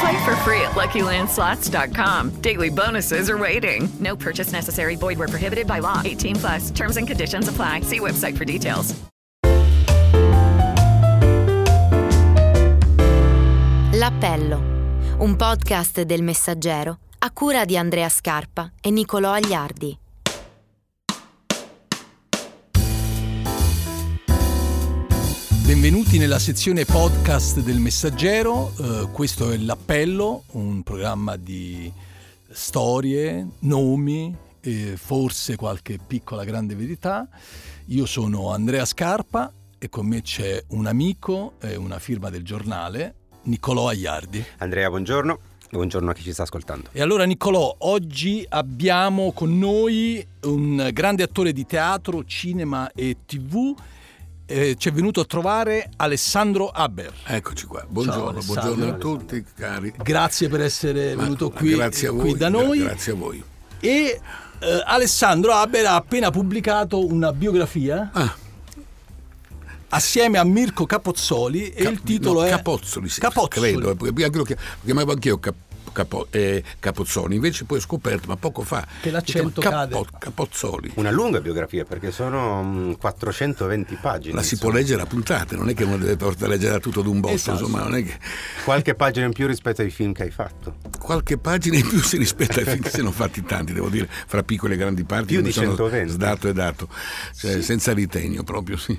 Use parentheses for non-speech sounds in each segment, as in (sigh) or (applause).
Play for free at LuckyLandSlots.com. Daily bonuses are waiting. No purchase necessary. Void where prohibited by law. 18 plus. Terms and conditions apply. See website for details. L'appello, un podcast del Messaggero a cura di Andrea Scarpa e Nicolò Agliardi. Benvenuti nella sezione podcast del Messaggero, eh, questo è L'Appello, un programma di storie, nomi e forse qualche piccola grande verità. Io sono Andrea Scarpa e con me c'è un amico e una firma del giornale, Nicolò Agliardi. Andrea, buongiorno. Buongiorno a chi ci sta ascoltando. E allora Nicolò, oggi abbiamo con noi un grande attore di teatro, cinema e tv eh, ci è venuto a trovare Alessandro Aber. Eccoci qua, buongiorno, Ciao, buongiorno a tutti cari. Grazie per essere Ma- venuto qui, grazie a qui voi, da noi. grazie a voi. E eh, Alessandro Aber ha appena pubblicato una biografia Ah. assieme a Mirko Capozzoli e Cap- il titolo no, è Capozzoli, sì, Capozzoli. credo, perché anche lo chia- lo chiamavo anch'io Cap- Capo- eh, Capozzoni, invece poi ho scoperto, ma poco fa, Che l'accento si chiama cade. Capozzoli. Una lunga biografia perché sono mm, 420 pagine. La si insomma. può leggere a puntate, non è che uno deve portare a leggere tutto d'un botto, Esatto. insomma, non è che Qualche pagina in più rispetto ai film che hai fatto. qualche pagina in più si rispetta ai film che se ne ho fatti tanti, devo dire, fra piccole e grandi parti. Più di sono 120. Sdato e dato, cioè, senza ritegno proprio, sì.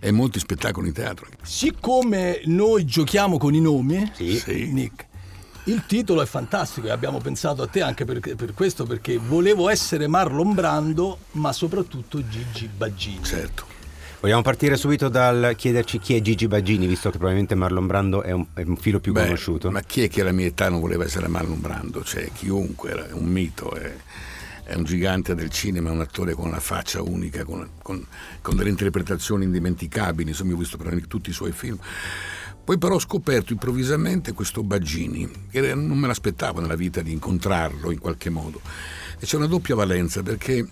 E molti spettacoli in teatro. Siccome noi giochiamo con i nomi, Sì. Sì. Nick, il titolo è fantastico e abbiamo pensato a te anche per, per questo, perché volevo essere Marlon Brando, ma soprattutto Gigi Baggini. Certo. Vogliamo partire subito dal chiederci chi è Gigi Baggini, visto che probabilmente Marlon Brando è un, è un filo più Beh, conosciuto. Ma chi è che alla mia età non voleva essere Marlon Brando? Cioè, chiunque, era un mito, è, è un gigante del cinema, è un attore con una faccia unica, con, con- con delle interpretazioni indimenticabili, insomma, io ho visto praticamente tutti i suoi film. Poi però ho scoperto improvvisamente questo Baggini, che non me l'aspettavo nella vita di incontrarlo in qualche modo. E c'è una doppia valenza perché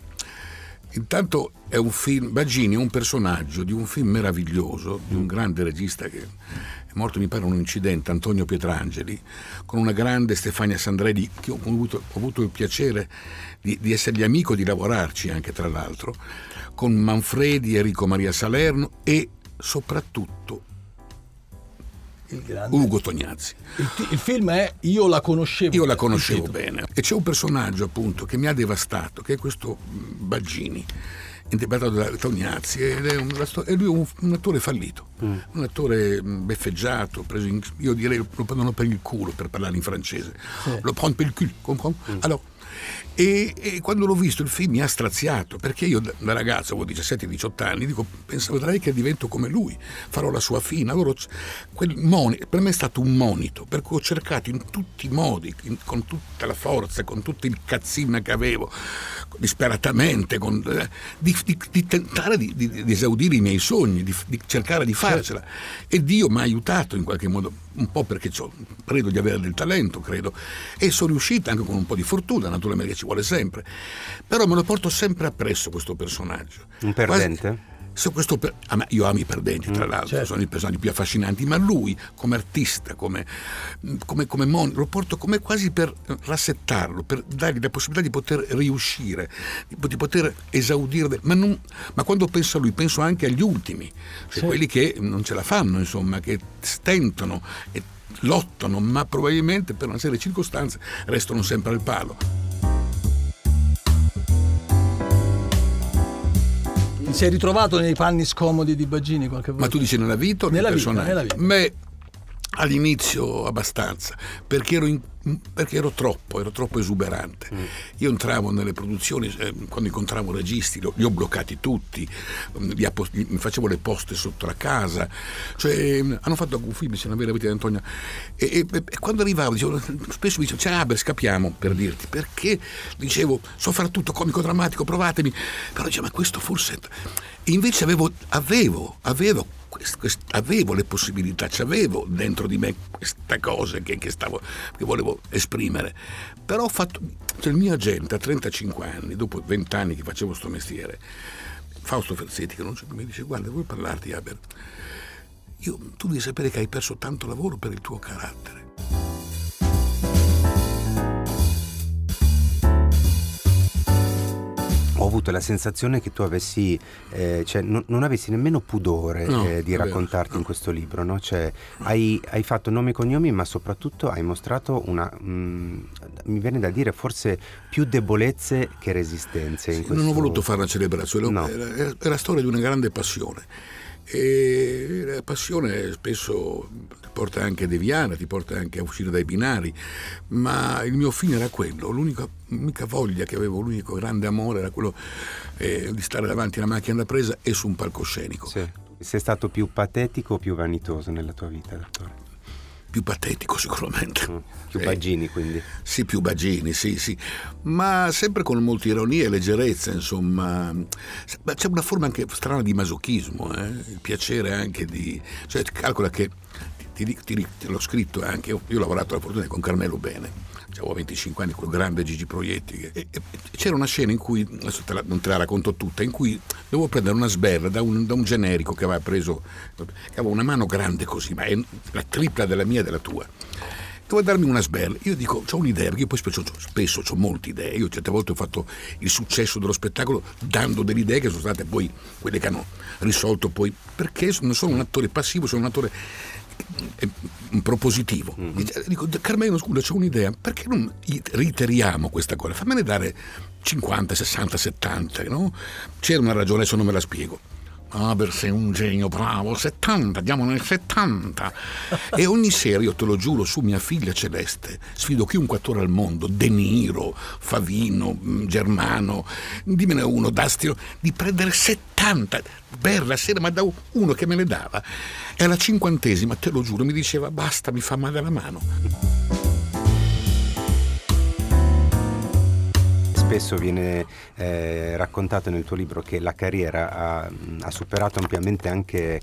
Intanto è un film, Baggini è un personaggio di un film meraviglioso, di un grande regista che è morto mi pare in un incidente, Antonio Pietrangeli, con una grande Stefania Sandrelli, che ho avuto, ho avuto il piacere di, di essergli amico, di lavorarci anche tra l'altro, con Manfredi, Enrico Maria Salerno e soprattutto Ugo Tognazzi. il il film è Io la conoscevo. Io la conoscevo bene. E c'è un personaggio appunto che mi ha devastato, che è questo mm, Baggini, interpretato da Tognazzi, ed è un, e lui è un, un attore fallito, un attore mm, beffeggiato, preso in- io direi lo prendono per il culo per parlare in francese. Lo prend per il cul, comprends? Alors, e, e quando l'ho visto il film mi ha straziato perché io da da ragazzo avevo 17-18 anni dico pensavo direi che divento come lui farò la sua fine. Allora moni- per me è stato un monito per cui ho cercato in tutti i modi in- con tutta la forza con tutto il cazzina che avevo disperatamente con, eh, di, di- di tentare di, di- di esaudire i miei sogni di, di cercare di farcela. E Dio mi ha aiutato in qualche modo un po' perché credo di avere del talento credo e sono riuscito anche con un po' di fortuna naturalmente che ci vuole sempre però me lo porto sempre appresso questo personaggio Un perdente? Se questo per- io amo i perdenti, tra l'altro, certo. sono i personaggi più affascinanti, ma lui come artista, come, come, come mon- lo porto come quasi per rassettarlo, per dargli la possibilità di poter riuscire, di poter esaudire. Ma, non- ma quando penso a lui, penso anche agli ultimi, cioè Sì. quelli che non ce la fanno, insomma, che stentano e lottano, ma probabilmente per una serie di circostanze restano sempre al palo. Ti sei ritrovato nei panni scomodi di Baggini qualche volta? Ma tu dici nella vita o nella nel vita, nella vita. Beh, all'inizio abbastanza, perché ero, in- perché ero troppo, ero troppo esuberante. Io entravo nelle produzioni, eh, quando incontravo registi, li ho bloccati tutti, mm, li appo- li- facevo le poste sotto la casa, cioè eh, hanno fatto alcun film, se non vera vita di Antonio, e, e- e quando arrivavo, dicevo, spesso mi dicevo, ciao Haber, scappiamo, per dirti, perché dicevo, so fare tutto comico drammatico, provatemi, però dicevo, ma questo forse... E invece avevo, avevo, avevo quest- quest- avevo le possibilità, c'avevo dentro di me queste cose che, che stavo, che volevo esprimere. Però ho fatto, cioè il mio agente a 35 anni, dopo 20 anni che facevo sto mestiere, Fausto Ferzetti, che non c'è, mi dice, guarda, vuoi parlarti, Aber? Io, tu devi sapere che hai perso tanto lavoro per il tuo carattere. Ho avuto la sensazione che tu avessi, eh, cioè, non, non avessi nemmeno pudore No, eh, di è vero, raccontarti in questo libro, no? Cioè, hai, hai fatto nomi e cognomi, ma soprattutto hai mostrato una, mm, mi viene da dire, forse più debolezze che resistenze. in questo... Non ho voluto fare una celebrazione, No. era, era- è la storia di una grande passione. E la passione spesso ti porta anche a deviare, ti porta anche a uscire dai binari, ma il mio fine era quello, l'unica, l'unica voglia che avevo, l'unico grande amore era quello eh, di stare davanti alla macchina da presa e su un palcoscenico. Sì. Sei stato più patetico o più vanitoso nella tua vita, dottore? Più patetico sicuramente. Più Eh, Baggini, quindi. Sì, più Baggini, sì, sì, ma sempre con molta ironia e leggerezza, insomma. Ma C'è una forma anche strana di masochismo, eh? il piacere anche di... Cioè, calcola che, ti, ti- ti- l'ho scritto anche, io, io ho lavorato alla fortuna con Carmelo Bene, avevo 25 anni, quel grande Gigi Proietti, e, e- c'era una scena in cui, adesso te la- non te la racconto tutta, in cui dovevo prendere una sberla da un, da un generico che aveva preso, che aveva una mano grande così, ma è la tripla della mia e della tua doveva darmi una sberla. Io dico, ho un'idea, perché io poi spesso, spesso ho molte idee. Io certe volte ho fatto il successo dello spettacolo dando delle idee che sono state poi quelle che hanno risolto poi, perché non sono un attore passivo, sono un attore propositivo. Dice- Dico, Carmelo, scusa, c'ho un'idea, perché non reiteriamo questa cosa? Fammene dare 50, 60, 70, no? C'era una ragione, adesso non me la spiego. Aber sei un genio, bravo, 70, andiamo nel 70. E ogni sera, io te lo giuro, su mia figlia Celeste, sfido chiunque attore al mondo, De Niro, Favino, mm, Germano, dimmene uno, Dastio, di prendere 70 per la sera, ma da uno che me le dava. E alla cinquantesima, te lo giuro, mi diceva basta, mi fa male la mano. Spesso viene eh, raccontato nel tuo libro che la carriera ha, ha superato ampiamente anche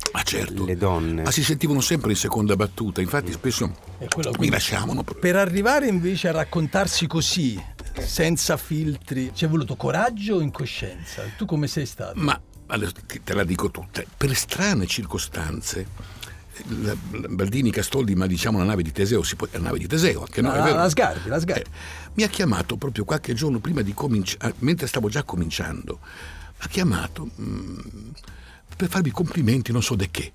le donne. Ma si sentivano sempre in seconda battuta, infatti spesso mi lasciavano. Per arrivare invece a raccontarsi così, senza filtri, ci è voluto coraggio o incoscienza? Tu come sei stato? Ma ti- te la dico tutta. Per strane circostanze, Baldini Castoldi, ma diciamo la nave di Teseo, si può, la nave di Teseo, anche no, La- la Sgarbi, la Sgarbi. Eh, mi ha chiamato proprio qualche giorno prima di cominciare, mentre stavo già cominciando, mi ha chiamato mm, per farmi complimenti, non so di che.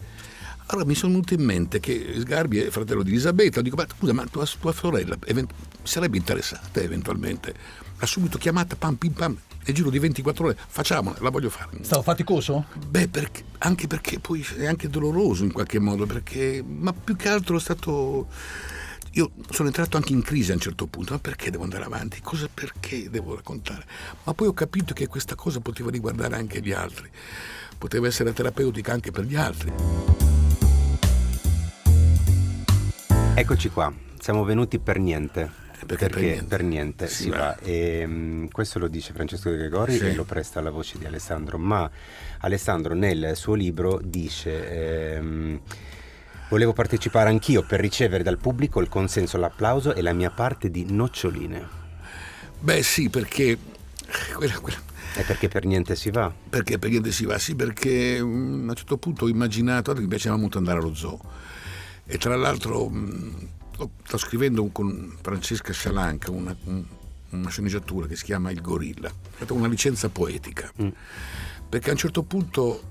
Allora mi sono venuto in mente che Sgarbi è fratello di Elisabetta, dico, ma scusa, ma tua, tua sorella event- sarebbe interessata eventualmente? Ha subito chiamata, pam, pim, pam, nel giro di 24 ore, facciamola, la voglio fare. Stavo faticoso? Beh, perché- anche perché poi è anche doloroso in qualche modo, perché, ma più che altro è stato... Io sono entrato anche in crisi a un certo punto, ma perché devo andare avanti? Cosa perché devo raccontare? Ma poi ho capito che questa cosa poteva riguardare anche gli altri, poteva essere terapeutica anche per gli altri. Eccoci qua, siamo venuti per niente. Perché per niente? per niente Sì, si va. va. E, mm, questo lo dice Francesco De Gregori Sì. e lo presta alla voce di Alessandro, ma Alessandro nel suo libro dice ehm, volevo partecipare anch'io per ricevere dal pubblico il consenso, l'applauso e la mia parte di noccioline. Beh sì, perché... quella- quella- E perché per niente si va? Perché per niente si va? Sì, perché mm, a un certo punto ho immaginato, mi piaceva molto andare allo zoo. E tra l'altro mm, sto, scrivendo con Francesca Scialanca una, un- una sceneggiatura che si chiama Il Gorilla. È stata una licenza poetica. Perché a un certo punto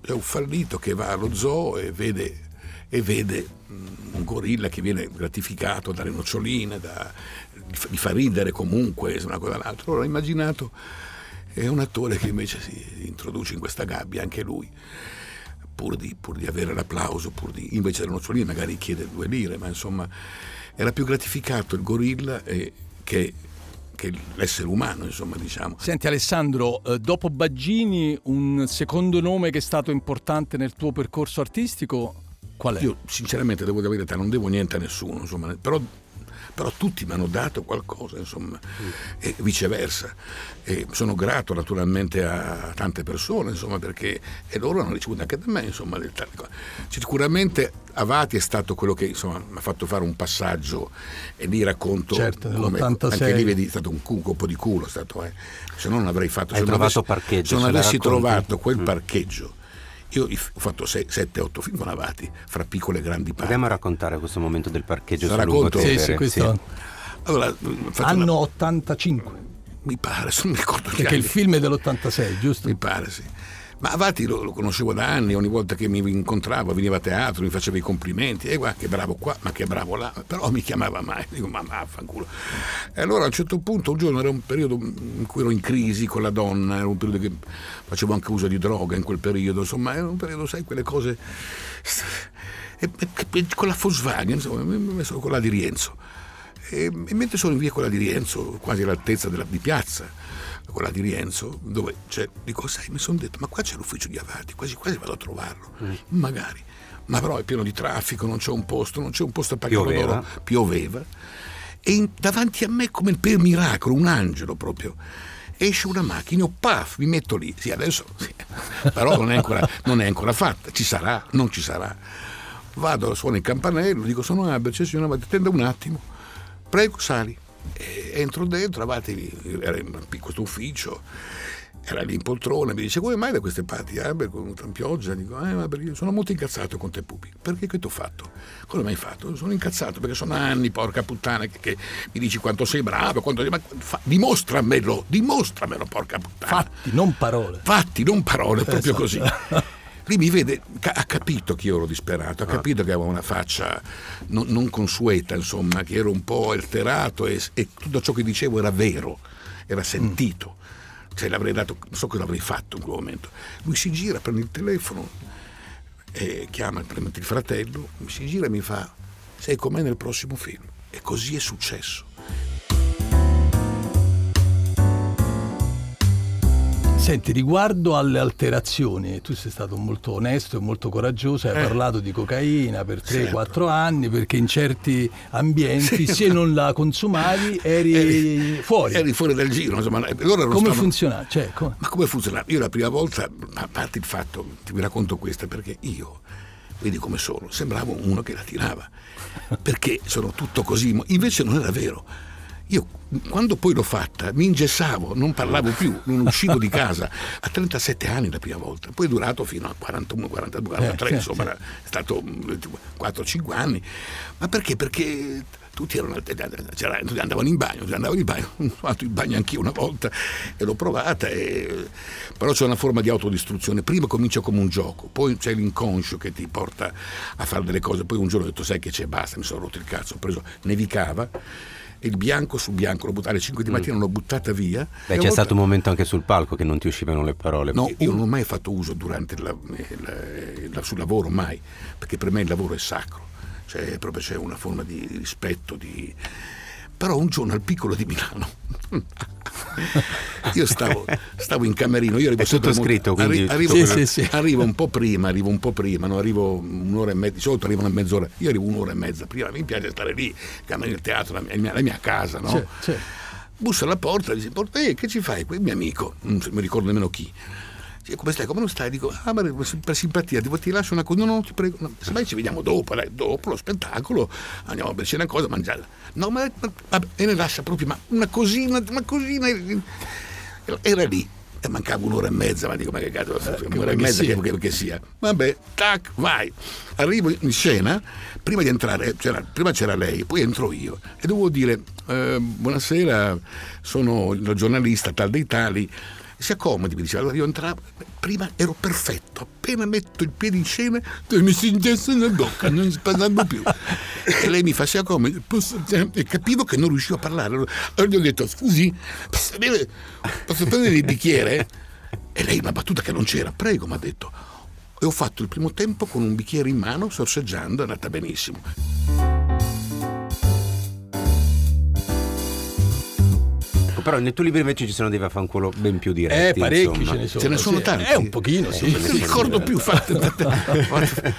è un fallito che va allo zoo e vede, e vede mm, un gorilla che viene gratificato dalle noccioline, da, gli fa- ridere comunque, una cosa o l'altra. Allora ho immaginato è un attore che invece si introduce in questa gabbia, anche lui, pur di, pur di avere l'applauso, pur di, invece della nocciolina magari chiede due lire, ma insomma era più gratificato il gorilla eh, che che l'essere umano, insomma, diciamo. Senti Alessandro, eh, dopo Baggini un secondo nome che è stato importante nel tuo percorso artistico qual è? Io sinceramente devo dire la verità, non devo niente a nessuno, insomma, però però tutti mi hanno dato qualcosa, insomma, mm. e viceversa. E sono grato naturalmente a tante persone, insomma, perché e loro hanno ricevuto anche da me, insomma, sicuramente Avati è stato quello che insomma, mi ha fatto fare un passaggio e lì racconto certo, come anche lì vedi è stato un, un colpo di culo stato, eh. se no non avrei fatto Hai se trovato avessi, parcheggio se non avessi trovato quel mm. parcheggio io ho fatto 7-8 film con Avati, fra piccole e grandi parti. Proviamo a raccontare questo momento del parcheggio sul racconto? Sì, sì, questo... Sì. Allora, Anno una... 85. Mi pare, non mi ricordo Perché il film è dell'86, giusto? Mi pare, sì. Ma Avati lo, lo, conoscevo da anni, ogni volta che mi incontravo veniva a teatro, mi faceva i complimenti, e guarda che bravo qua, ma che bravo là, però mi chiamava mai, (laughs) dico ma vaffanculo. E allora a un certo punto, un giorno era un periodo in cui ero in crisi con la donna, era un periodo che facevo anche uso di droga in quel periodo, insomma era un periodo, sai, quelle cose... E, e, con la Volkswagen, insomma, mi ho messo con la di Rienzo. E, e mentre sono in via quella di Rienzo, quasi all'altezza della, di piazza, quella di Rienzo, dove c'è, dico, sai, mi sono detto, ma qua c'è l'ufficio di Avati, quasi quasi vado a trovarlo, mm. magari. Ma però è pieno di traffico, non c'è un posto, non c'è un posto a pagare pioveva. pioveva. E in, davanti a me, come per miracolo, un angelo proprio, esce una macchina, io paf, mi metto lì. Sì, adesso, sì. però non è, ancora, non è ancora fatta, ci sarà, non ci sarà. Vado, suono il campanello, dico, sono Albert, c'è signora, attenda un attimo, prego, sali e entro dentro, avanti, era in questo ufficio, era lì in poltrona, mi dice come mai da queste parti Albert con una pioggia? Dico, eh, ma perché sono molto incazzato con te pubblico. Perché che ti ho fatto? Cosa mi hai fatto? Sono incazzato perché sono anni, porca puttana, che, che mi dici quanto sei bravo, quanto... Ma fa, dimostramelo, dimostramelo, porca puttana. Fatti, non parole. Fatti, non parole, proprio così. (laughs) Lì mi vede, ha capito che io ero disperato, ha ah. capito che avevo una faccia non, non consueta, insomma, che ero un po' alterato e, e, tutto ciò che dicevo era vero, era sentito. Cioè l'avrei dato, non so cosa avrei fatto in quel momento. Lui si gira, prende il telefono, e chiama il fratello, mi si gira e mi fa, sei con me nel prossimo film. E così è successo. Senti, riguardo alle alterazioni, tu sei stato molto onesto e molto coraggioso, hai eh. parlato di cocaina per 3-4 anni perché in certi ambienti sì, se non la consumavi eri, eri, fuori. Eri fuori dal giro, insomma. Allora come stavano... funziona? Cioè, come? Ma come funziona? Io la prima volta, a parte il fatto, ti vi racconto questo, perché io, vedi come sono, sembravo uno che la tirava, perché sono tutto così, invece non era vero io quando poi l'ho fatta mi ingessavo, non parlavo più, non uscivo di casa a 37 anni la prima volta, poi è durato fino a 41, 42, 43, eh, insomma, sì. è stato 4-5 anni. Ma perché? Perché tutti, erano, tutti andavano in bagno, andavano in bagno, (laughs) ho fatto il bagno anch'io una volta e l'ho provata, e... però c'è una forma di autodistruzione, prima comincia come un gioco, poi c'è l'inconscio che ti porta a fare delle cose, poi un giorno ho detto sai che c'è, basta, mi sono rotto il cazzo, ho preso, nevicava il bianco su bianco, l'ho buttata alle 5 di mattina, mm. l'ho buttata via. Beh, c'è volta... stato un momento anche sul palco che non ti uscivano le parole. No, io non ho mai fatto uso durante la, la, la, sul lavoro, mai, perché per me il lavoro è sacro, cioè proprio c'è una forma di rispetto, di... però un giorno al piccolo di Milano (laughs) io stavo, stavo, in camerino, io arrivo È tutto scritto, quindi... arrivo, sì, sì, sì. arrivo, un po' prima, arrivo un po' prima, no? arrivo un'ora e mezza, di solito arrivo una mezz'ora, io arrivo un'ora e mezza prima, mi piace stare lì, camerino, il teatro, la mia, la mia casa, no? Bussa alla porta, dice, eh, che ci fai? Quel mio amico, non mi ricordo nemmeno chi come stai? Come non stai? Dico, ah, ma per simpatia, ti, ti lascio una cosa. No, no, ti prego. No, se mai ci vediamo dopo, dai, dopo lo spettacolo, andiamo a berci una cosa, a mangiare. No, ma, ma e ne lascia proprio, ma una cosina, una cosina. Era lì. E mancava un'ora e mezza, ma dico, ma che cazzo, eh, un'ora e mezza che, che, che, sia. Vabbè, tac, vai. Arrivo in scena, prima di entrare, c'era, prima c'era lei, poi entro io. E dovevo dire, eh, buonasera, sono il giornalista tal dei tali si accomodi, mi diceva. Allora io entravo, prima ero perfetto, appena metto il piede in scena, mi si ingessa nella bocca, non parlavo più. (laughs) E lei mi fa, si accomodi, posso, e capivo che non riuscivo a parlare. Allora gli ho detto, scusi, posso posso prendere il bicchiere? E lei una battuta che non c'era, prego, mi ha detto. E ho fatto il primo tempo con un bicchiere in mano, sorseggiando, è andata benissimo. Però nel tuo libro invece ci sono dei vaffanculo ben più diretti. Eh, parecchi insomma. ce ne sono. Ce ne sono sì. tanti? Eh, un pochino, sì. Non ricordo più. Fate, (laughs)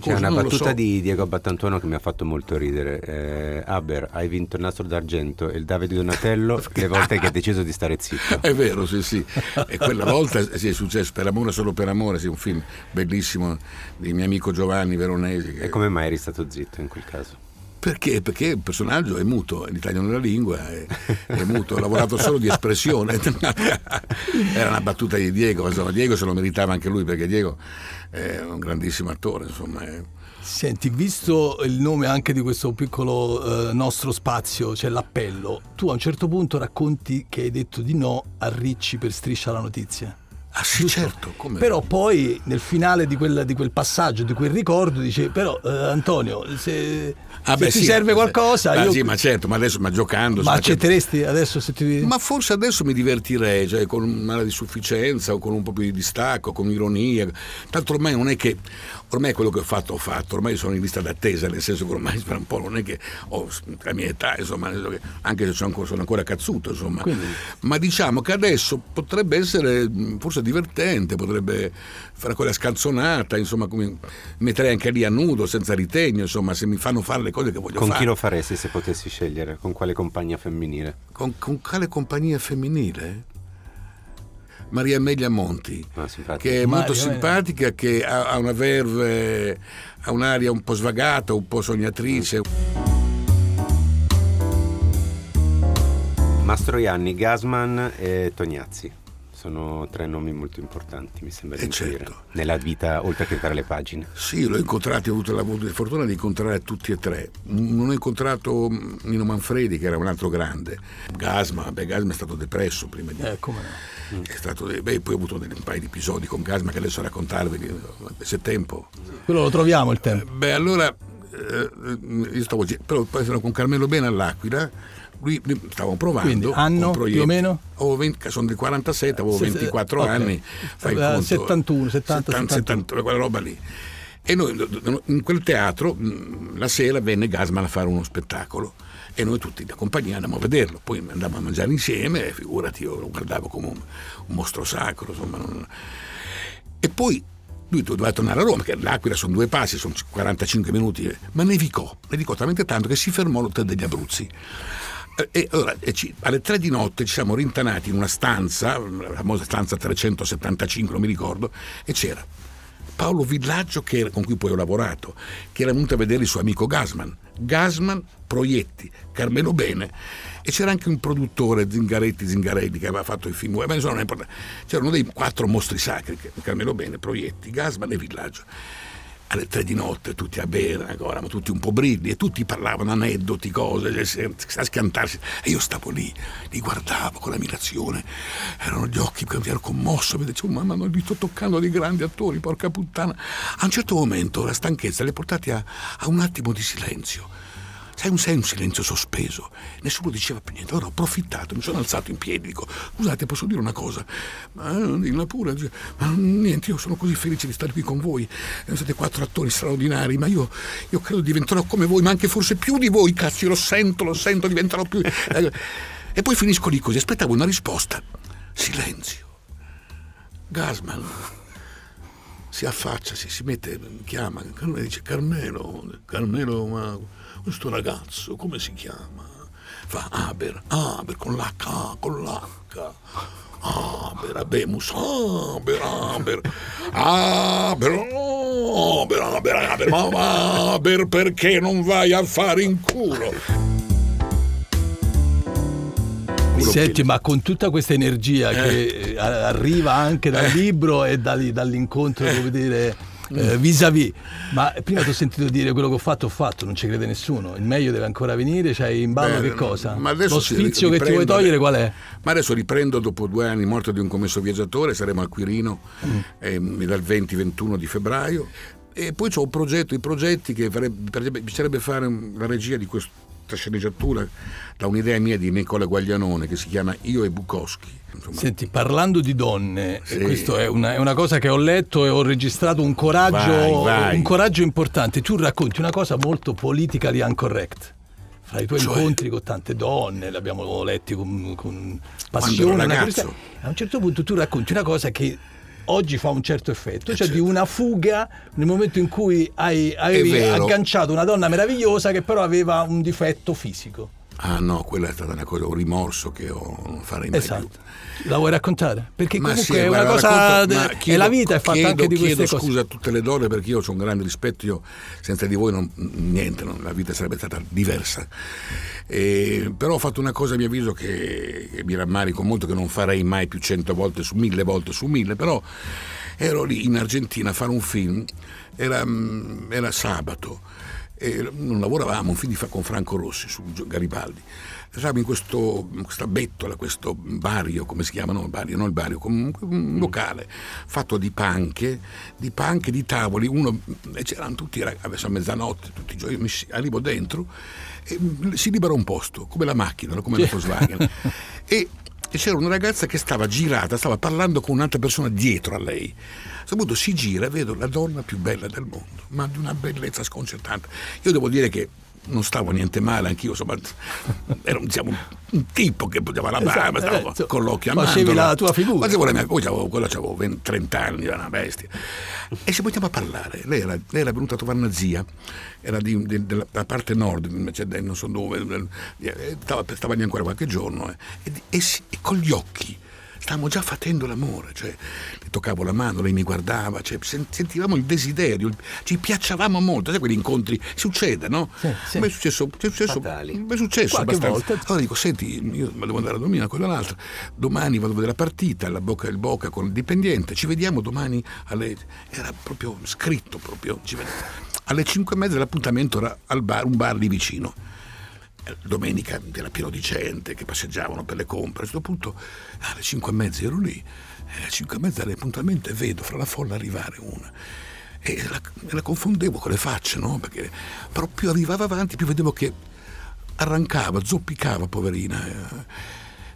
C'è una battuta di Diego Battantuono che mi ha fatto molto ridere. Eh, Aber, hai vinto il nastro d'argento e il Davide Donatello (laughs) le volte che hai deciso di stare zitto. È vero, sì, sì. E quella volta sì, è successo per amore solo per amore, sì, un film bellissimo di mio amico Giovanni Veronesi. Che... E come mai eri stato zitto in quel caso? Perché? Perché il personaggio è muto, l'italiano è una lingua, è, è muto, ha lavorato solo di espressione. (laughs) Era una battuta di Diego, insomma, Diego se lo meritava anche lui perché Diego è un grandissimo attore, insomma. È... Senti, visto il nome anche di questo piccolo eh, nostro spazio, cioè l'appello, tu a un certo punto racconti che hai detto di no a Ricci per Striscia la notizia. Ah sì, certo. Come... Però poi nel finale di quel, di quel, passaggio, di quel ricordo, dice, però eh, Antonio, se, ah, se beh, ti sì, serve qualcosa... Ma io... sì, ma certo, ma adesso, ma giocando... Ma accetteresti certo. adesso se ti... Ma forse adesso mi divertirei, cioè con una di sufficienza o con un po' più di distacco, con ironia. Tanto ormai non è che... Ormai quello che ho fatto ho fatto, ormai sono in lista d'attesa, nel senso che ormai per un po' non è che ho la mia età, insomma, anche se sono ancora, sono ancora cazzuto, insomma. Quindi... Ma diciamo che adesso potrebbe essere forse divertente, potrebbe fare quella scanzonata, insomma, come metterei anche lì a nudo, senza ritegno, insomma, se mi fanno fare le cose che voglio con fare. Con chi lo faresti se potessi scegliere? Con quale compagnia femminile? Con, con quale compagnia femminile? Maria Amelia Monti, ah, che è molto simpatica, che ha, ha, una verve, ha un'aria un po' svagata, un po' sognatrice. Mastroianni, Gasman e Tognazzi. Sono tre nomi molto importanti, mi sembra eh di certo. nella vita, oltre che tra le pagine. Sì, l'ho incontrato, ho avuto la fortuna di incontrare tutti e tre. Non ho incontrato Nino Manfredi, che era un altro grande. Gasman, beh, Gasman è stato depresso prima di... Eh, come no? È stato, beh, poi ho avuto un paio di episodi con Gasman che adesso raccontarvi, se tempo. Quello lo troviamo il tempo. Eh, beh, allora, eh, io stavo, però poi sono con Carmelo Bene all'Aquila lui stavamo provando Quindi, anno più o meno? 20, sono del 47 avevo 24 okay. anni fai uh, conto, 71 70, 70, 70 quella roba lì e noi in quel teatro la sera venne Gasman a fare uno spettacolo e noi tutti da compagnia andammo a vederlo poi andavamo a mangiare insieme figurati io lo guardavo come un, un mostro sacro insomma non... e poi lui doveva tornare a Roma, perché l'Aquila sono due passi, sono 45 minuti, ma nevicò, nevicò talmente tanto che si fermò l'hotel degli Abruzzi. E allora, alle tre di notte ci siamo rintanati in una stanza, la famosa stanza 375, non mi ricordo, e c'era Paolo Villaggio, era, con cui poi ho lavorato, che era venuto a vedere il suo amico Gasman. Gasman, Proietti, Carmelo Bene, e c'era anche un produttore, Zingaretti Zingarelli, che aveva fatto i film, ma insomma non è importante. C'erano dei quattro mostri sacri, Carmelo Bene, Proietti, Gasman e Villaggio alle tre di notte tutti a bere ancora, eravamo tutti un po' brilli e tutti parlavano aneddoti, cose, a schiantarsi. E io stavo lì, li guardavo con ammirazione, erano gli occhi che mi ero commosso, mi dicevo, mamma, non li sto toccando dei grandi attori, porca puttana. A un certo momento la stanchezza li ha portati a, a un attimo di silenzio. Sai, un, sei un silenzio sospeso, nessuno diceva più niente. Allora ho approfittato, mi sono alzato in piedi, dico, scusate, posso dire una cosa? Ma dilla pure, ma niente, io sono così felice di stare qui con voi. Siete quattro attori straordinari, ma io, io credo diventerò come voi, ma anche forse più di voi, cazzo, lo sento, lo sento, diventerò più. (laughs) E poi finisco lì così, aspettavo una risposta. Silenzio. Gasman si affaccia, si, si mette, chiama, e dice Carmelo, Carmelo, ma questo ragazzo come si chiama? Fa Aber, Aber con l'H, con l'H. Aber, Abemus, Aber, Aber, Aber, Aber, Aber, Aber, ma Aber perché non vai a fare in culo? Senti, ma con tutta questa energia eh. che arriva anche dal eh. libro e dall'incontro, come dire, eh, vis-à-vis. Ma prima ti ho sentito dire quello che ho fatto, ho fatto, non ci crede nessuno. Il meglio deve ancora venire, c'hai in ballo Beh, che cosa? Lo sfizio che ti vuoi togliere qual è? Ma adesso riprendo dopo due anni morte di un commesso viaggiatore, saremo al Quirino Mm. ehm, dal 20-21 di febbraio. E poi c'ho un progetto, i progetti che farebbe, per esempio, piacerebbe fare la regia di questa sceneggiatura da un'idea mia di Nicola Guaglianone che si chiama Io e Bukowski. Insomma, Senti, parlando di donne, Sì. questo è una, è una cosa che ho letto e ho registrato un coraggio, Vai, vai. un coraggio importante. Tu racconti una cosa molto politically incorrect. Fra i tuoi Cioè? incontri con tante donne, li abbiamo letti con, con passione. ragazzo. A un certo punto tu racconti una cosa che oggi fa un certo effetto, Eh, cioè di certo. una fuga nel momento in cui hai, avevi agganciato una donna meravigliosa che però aveva un difetto fisico. Ah no, quella è stata una cosa, un rimorso che ho, non farei mai Esatto. più. La vuoi raccontare? Perché Ma comunque sì, è una cosa. racconto- è chiedo- la vita è fatta chiedo- anche di queste chiedo cose. scusa a tutte le donne perché io ho un grande rispetto, io senza di voi non, niente, non- la vita sarebbe stata diversa. E- però ho fatto una cosa a mio avviso che, che mi rammarico molto, che non farei mai più cento volte su mille volte su mille, però ero lì in Argentina a fare un film, era, mm, era sabato, e non lavoravamo, un film di fa- con Franco Rossi su Garibaldi. Eravamo in questo, in questa bettola, questo barrio, come si chiama? No, il barrio, non il barrio, comunque un locale fatto di panche, di panche, di tavoli, uno, e c'erano tutti, adesso a mezzanotte, tutti i giorni, arrivo dentro e si libera un posto, come la macchina, no? come la Volkswagen. (laughs) e, e c'era una ragazza che stava girata, stava parlando con un'altra persona dietro a lei. A questo punto si gira e vedo la donna più bella del mondo, ma di una bellezza sconcertante. Io devo dire che non stavo niente male, anch'io, insomma, ero diciamo, un tipo che poteva la barba, Esatto, stavo insomma, con l'occhio a facevi mandorla. la tua figura. Facevo la mia- poi avevo, quello avevo 20, 30 anni, era una bestia. E ci mettiamo a parlare. Lei era, lei era venuta a trovare una zia, era di- di- della della parte nord, cioè, non so dove, eh, stava, stava lì ancora qualche giorno, eh, e, e e con gli occhi. Stavamo già facendo l'amore, cioè le toccavo la mano, lei mi guardava, cioè, sen- sentivamo il desiderio, ci piacevamo molto, sai quegli incontri, succede, no? sì. A me è successo, è successo, mi è successo Qualche abbastanza. volta. Allora dico, senti, io devo andare a dormire, quella è l'altra. Domani vado a vedere la partita, la bocca il bocca con il dipendente. Ci vediamo domani alle. Era proprio scritto proprio. ci vediamo. Alle 5 e mezza l'appuntamento era al bar, un bar lì vicino. Domenica era pieno di gente che passeggiavano per le compre. A questo punto alle 5 e mezza ero lì. Alle 5 e mezza puntualmente vedo fra la folla arrivare una. E la, la confondevo con le facce, no? Perché però più arrivava avanti, più vedevo che arrancava, zoppicava, poverina. eh,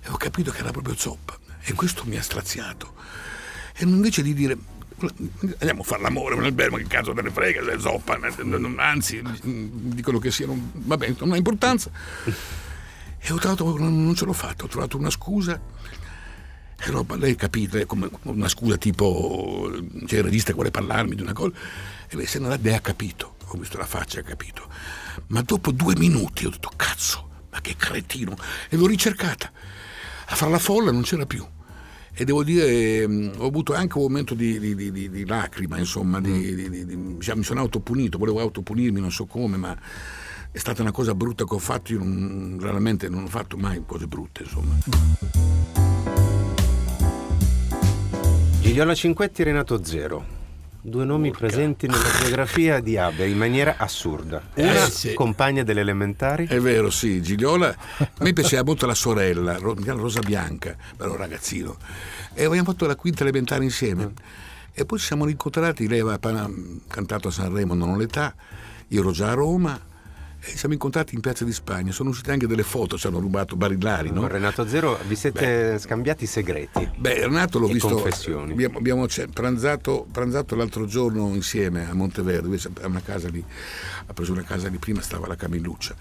E ho capito che era proprio zoppa. E questo mi ha straziato. E invece di dire andiamo a fare l'amore nel ma che cazzo te ne frega, se zoppa, anzi, dicono che siano, vabbè, non ha importanza. E ho trovato, non ce l'ho fatto, ho trovato una scusa. E roba, lei capite, come una scusa tipo, c'è il regista vuole parlarmi di una cosa, e lei se ne lei ha capito, ho visto la faccia, ha capito. Ma dopo due minuti ho detto, cazzo, ma che cretino, e l'ho ricercata. A fare la folla non c'era più. E devo dire, mh, ho avuto anche un momento di, di- di- di- lacrima, insomma, di- diciamo, mi sono autopunito, volevo autopunirmi, non so come, ma è stata una cosa brutta che ho fatto, io non- raramente non ho fatto mai cose brutte, insomma. Gigliola Cinquetti Renato Zero. Due nomi presenti nella biografia di Abe in maniera assurda. Una Eh, sì. compagna delle elementari. È vero, sì, Gigliola. A me piaceva molto la sorella, Rosa Bianca, un ragazzino. E abbiamo fatto la quinta elementare insieme. E poi ci siamo rincontrati, lei aveva cantato a Sanremo, non ho l'età, io ero già a Roma. Siamo incontrati in Piazza di Spagna, sono uscite anche delle foto, ci hanno rubato barillari, no? Renato Zero vi siete scambiati segreti. Beh, Renato l'ho visto. confessioni. Abbiamo, abbiamo cioè, pranzato, pranzato l'altro giorno insieme a Monteverde, lui ha una casa lì, ha preso una casa lì prima, stava la Camilluccia.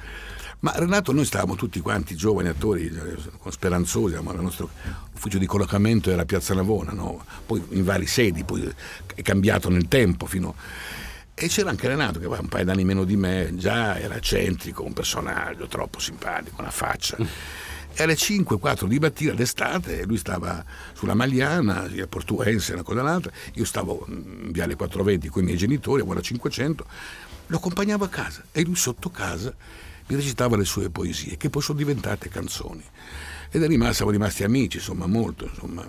Ma Renato, noi stavamo tutti quanti giovani attori, eh, speranzosi, il nostro ufficio di collocamento era a Piazza Navona, no? poi in vari sedi, poi è cambiato nel tempo fino. E c'era anche Renato che aveva un paio d'anni meno di me, già era eccentrico, un personaggio troppo simpatico, una faccia. E alle 5-4 di mattina d'estate lui stava sulla Magliana, via Portuense, una cosa e l'altra, io stavo in Viale 420 con i miei genitori, a Buona 500, lo accompagnavo a casa e lui sotto casa mi recitava le sue poesie, che poi sono diventate canzoni. Ed è rimasto, siamo rimasti amici, insomma, molto, insomma.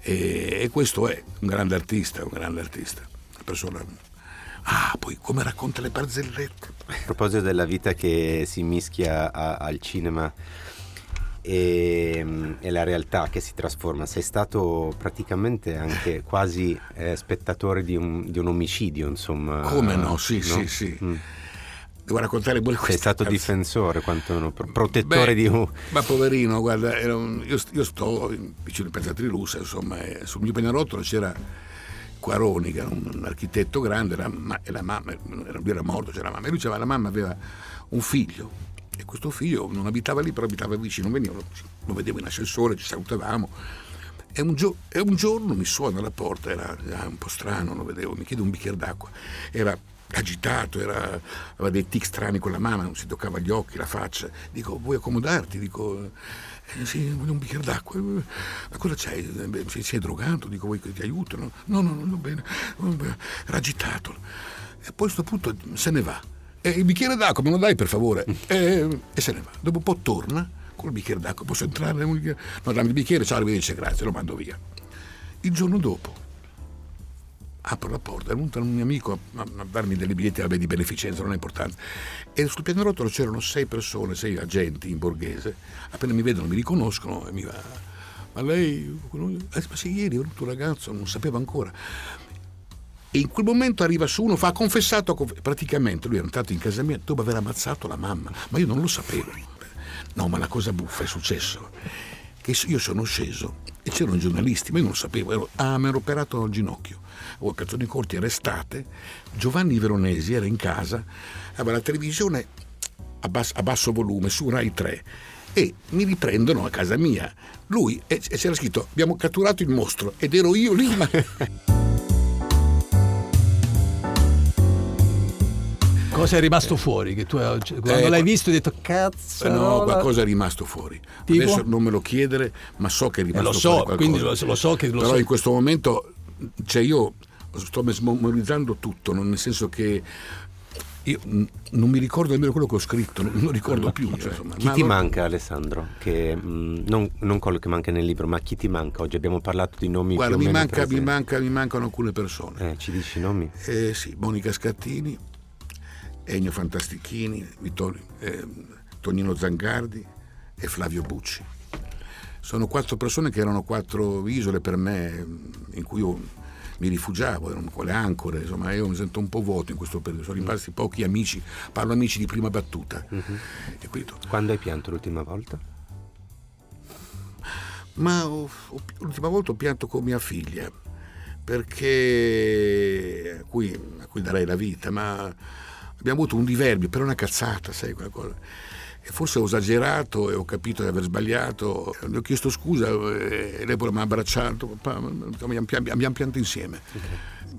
E, e questo è un grande artista, un grande artista. una persona... Ah, poi come racconta le barzellette. A proposito della vita che si mischia a- al cinema e, e la realtà che si trasforma, sei stato praticamente anche (laughs) quasi eh, spettatore di un, di un omicidio, insomma. Come no? Sì, sì, sì. Mm. Devo raccontare pure Sei questa stato cazzo. difensore, quantomeno, pro- protettore Beh, di un... Ma poverino, guarda, un- io, io sto in- vicino ai Pezzatri Russa, insomma, sul mio pianerottolo c'era Quaroni, che era un, architetto grande, la, ma- e la mamma, era- lui era morto, c'era la mamma, e lui diceva la mamma aveva un figlio, e questo figlio non abitava lì, però abitava vicino, veniva, lo, lo vedevo in ascensore, ci salutavamo. E un, gio- e un giorno mi suona alla porta, era era un po' strano, lo vedevo, mi chiede un bicchiere d'acqua. Era agitato, era- aveva dei tic strani con la mano, non si toccava gli occhi, la faccia. Dico, vuoi accomodarti? Dico, "Eh, sì, voglio un bicchiere d'acqua. Ma cosa c'hai? Eh, beh, Sei, sei drogato? Dico, vuoi che ti aiuto? No, no, no, no, bene. Era agitato. E poi a questo punto se ne va. E il bicchiere d'acqua me lo dai per favore? E, e se ne va. Dopo un po' torna col bicchiere d'acqua. Posso entrare? No, dammi il bicchiere, ciao, arrivederci, grazie, lo mando via. Il giorno dopo apro la porta, è venuto un mio amico a, a- darmi delle biglietti vabbè, di beneficenza, non è importante. E sul pianerottolo c'erano sei persone, sei agenti in borghese. Appena mi vedono mi riconoscono e mi va. Ma lei. Eh, ma sì, ieri è venuto un ragazzo, non sapeva ancora. E in quel momento arriva su uno, fa confessato, praticamente lui era entrato in casa mia dopo aver ammazzato la mamma, ma io non lo sapevo. No, ma la cosa buffa è successo che io sono sceso e c'erano i giornalisti, ma io non lo sapevo, ero, ah, mi ero operato al ginocchio. Oh, Cazzoni Corti era estate, Giovanni Veronesi era in casa, aveva la televisione a, bas- a basso volume su Rai 3 e mi riprendono a casa mia. Lui, e c'era scritto, abbiamo catturato il mostro ed ero io lì, ma... (laughs) Cosa è rimasto fuori? Che tu hai- cioè, quando Eh, l'hai visto hai detto cazzo. Eh, No, qualcosa è rimasto fuori. Tipo? Adesso non me lo chiedere, ma so che è rimasto lo so, fuori quindi lo- lo so che lo Però so. in questo momento, cioè io sto memorizzando tutto, non- nel senso che io mm, non mi ricordo nemmeno quello che ho scritto, non lo ricordo più. cioè, insomma. Chi Ma ti allora- manca Alessandro? Che, mh, non, non quello che manca nel libro, ma chi ti manca? Oggi abbiamo parlato di nomi Guarda, mi, manca, mi, manca- mi mancano alcune persone. Eh, ci dici i nomi? Eh, sì, Monica Scattini, Ennio Fantastichini, Vittorio, eh, Tonino Zangardi e Flavio Bucci. Sono quattro persone che erano quattro isole per me in cui io mi rifugiavo, erano quelle ancore, insomma io mi sento un po' vuoto in questo periodo, sono rimasti pochi amici, parlo amici di prima battuta. E quindi- Quando hai pianto l'ultima volta? Ma ho- ho- l'ultima volta ho pianto con mia figlia, perché a cui, a cui darei la vita, ma abbiamo avuto un diverbio per una cazzata, sai quella cosa. E forse ho esagerato e ho capito di aver sbagliato. Le ho chiesto scusa e lei pure mi ha abbracciato, papà, abbiamo, pian- abbiamo pianto insieme.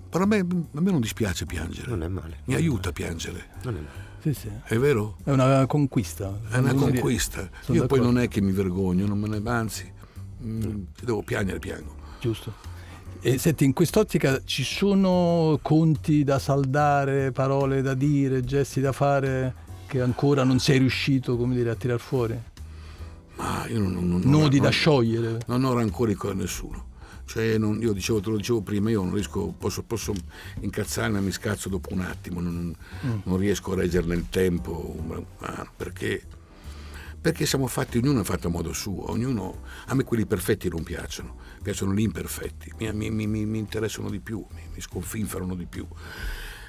Però a me, a me non dispiace piangere. Non è male. Mi aiuta a piangere. Non è male. Sì, sì. È vero? È una conquista. È una conquista. Io poi d'accordo. non è che mi vergogno, non me ne anzi, mm, se devo piangere, piango. Giusto. E senti, in quest'ottica ci sono conti da saldare, parole da dire, gesti da fare che ancora non sei riuscito, come dire, a tirar fuori? Ma io non, non- Nodi non- da sciogliere. Non ho rancori con nessuno. Cioè, non- io dicevo, te lo dicevo prima, io non riesco, posso, posso incazzarmi, mi scazzo dopo un attimo, non, Mm. non riesco a reggere nel tempo, ma- perché, perché siamo fatti, ognuno è fatto a modo suo, ognuno, a me quelli perfetti non piacciono, piacciono gli imperfetti, mi, mi- mi- mi- interessano di più, mi, mi sconfinferano di più.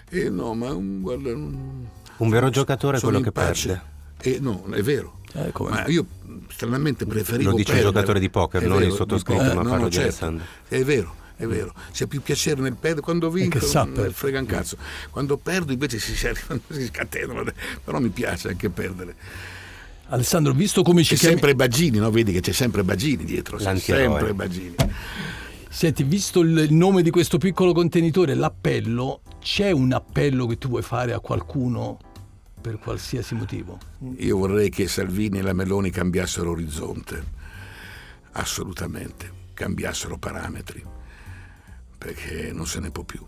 E no, ma um, guarda, non- Un vero giocatore è quello che pace. perde. Eh, no, è vero. Eh, ma io stranamente preferivo Lo dice il giocatore di poker, È non vero, il sottoscritto, poker. ma No, parlo no, di certo. È vero, è vero. C'è più piacere nel perdere quando vinco, non frega un cazzo. Quando perdo invece si, (laughs) si scatenano, però mi piace anche perdere. Alessandro, visto come ci C'è chiami... sempre Bagini, no? Vedi che c'è sempre Bagini dietro, sempre Bagini. Senti, visto il il nome di questo piccolo contenitore, l'appello, c'è un appello che tu vuoi fare a qualcuno per qualsiasi motivo? Io vorrei che Salvini e la Meloni cambiassero orizzonte, assolutamente, cambiassero parametri, perché non se ne può più.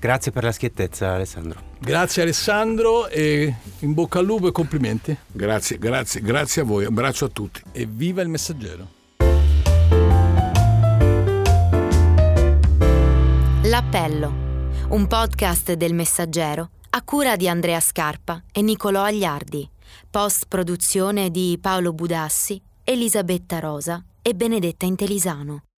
Grazie per la schiettezza, Alessandro. Grazie Alessandro e in bocca al lupo e complimenti. Grazie, grazie, grazie a voi, un abbraccio a tutti. E viva il messaggero. L'appello. un podcast del Messaggero a cura di Andrea Scarpa e Nicolò Agliardi, post produzione di Paolo Budassi, Elisabetta Rosa e Benedetta Intelisano.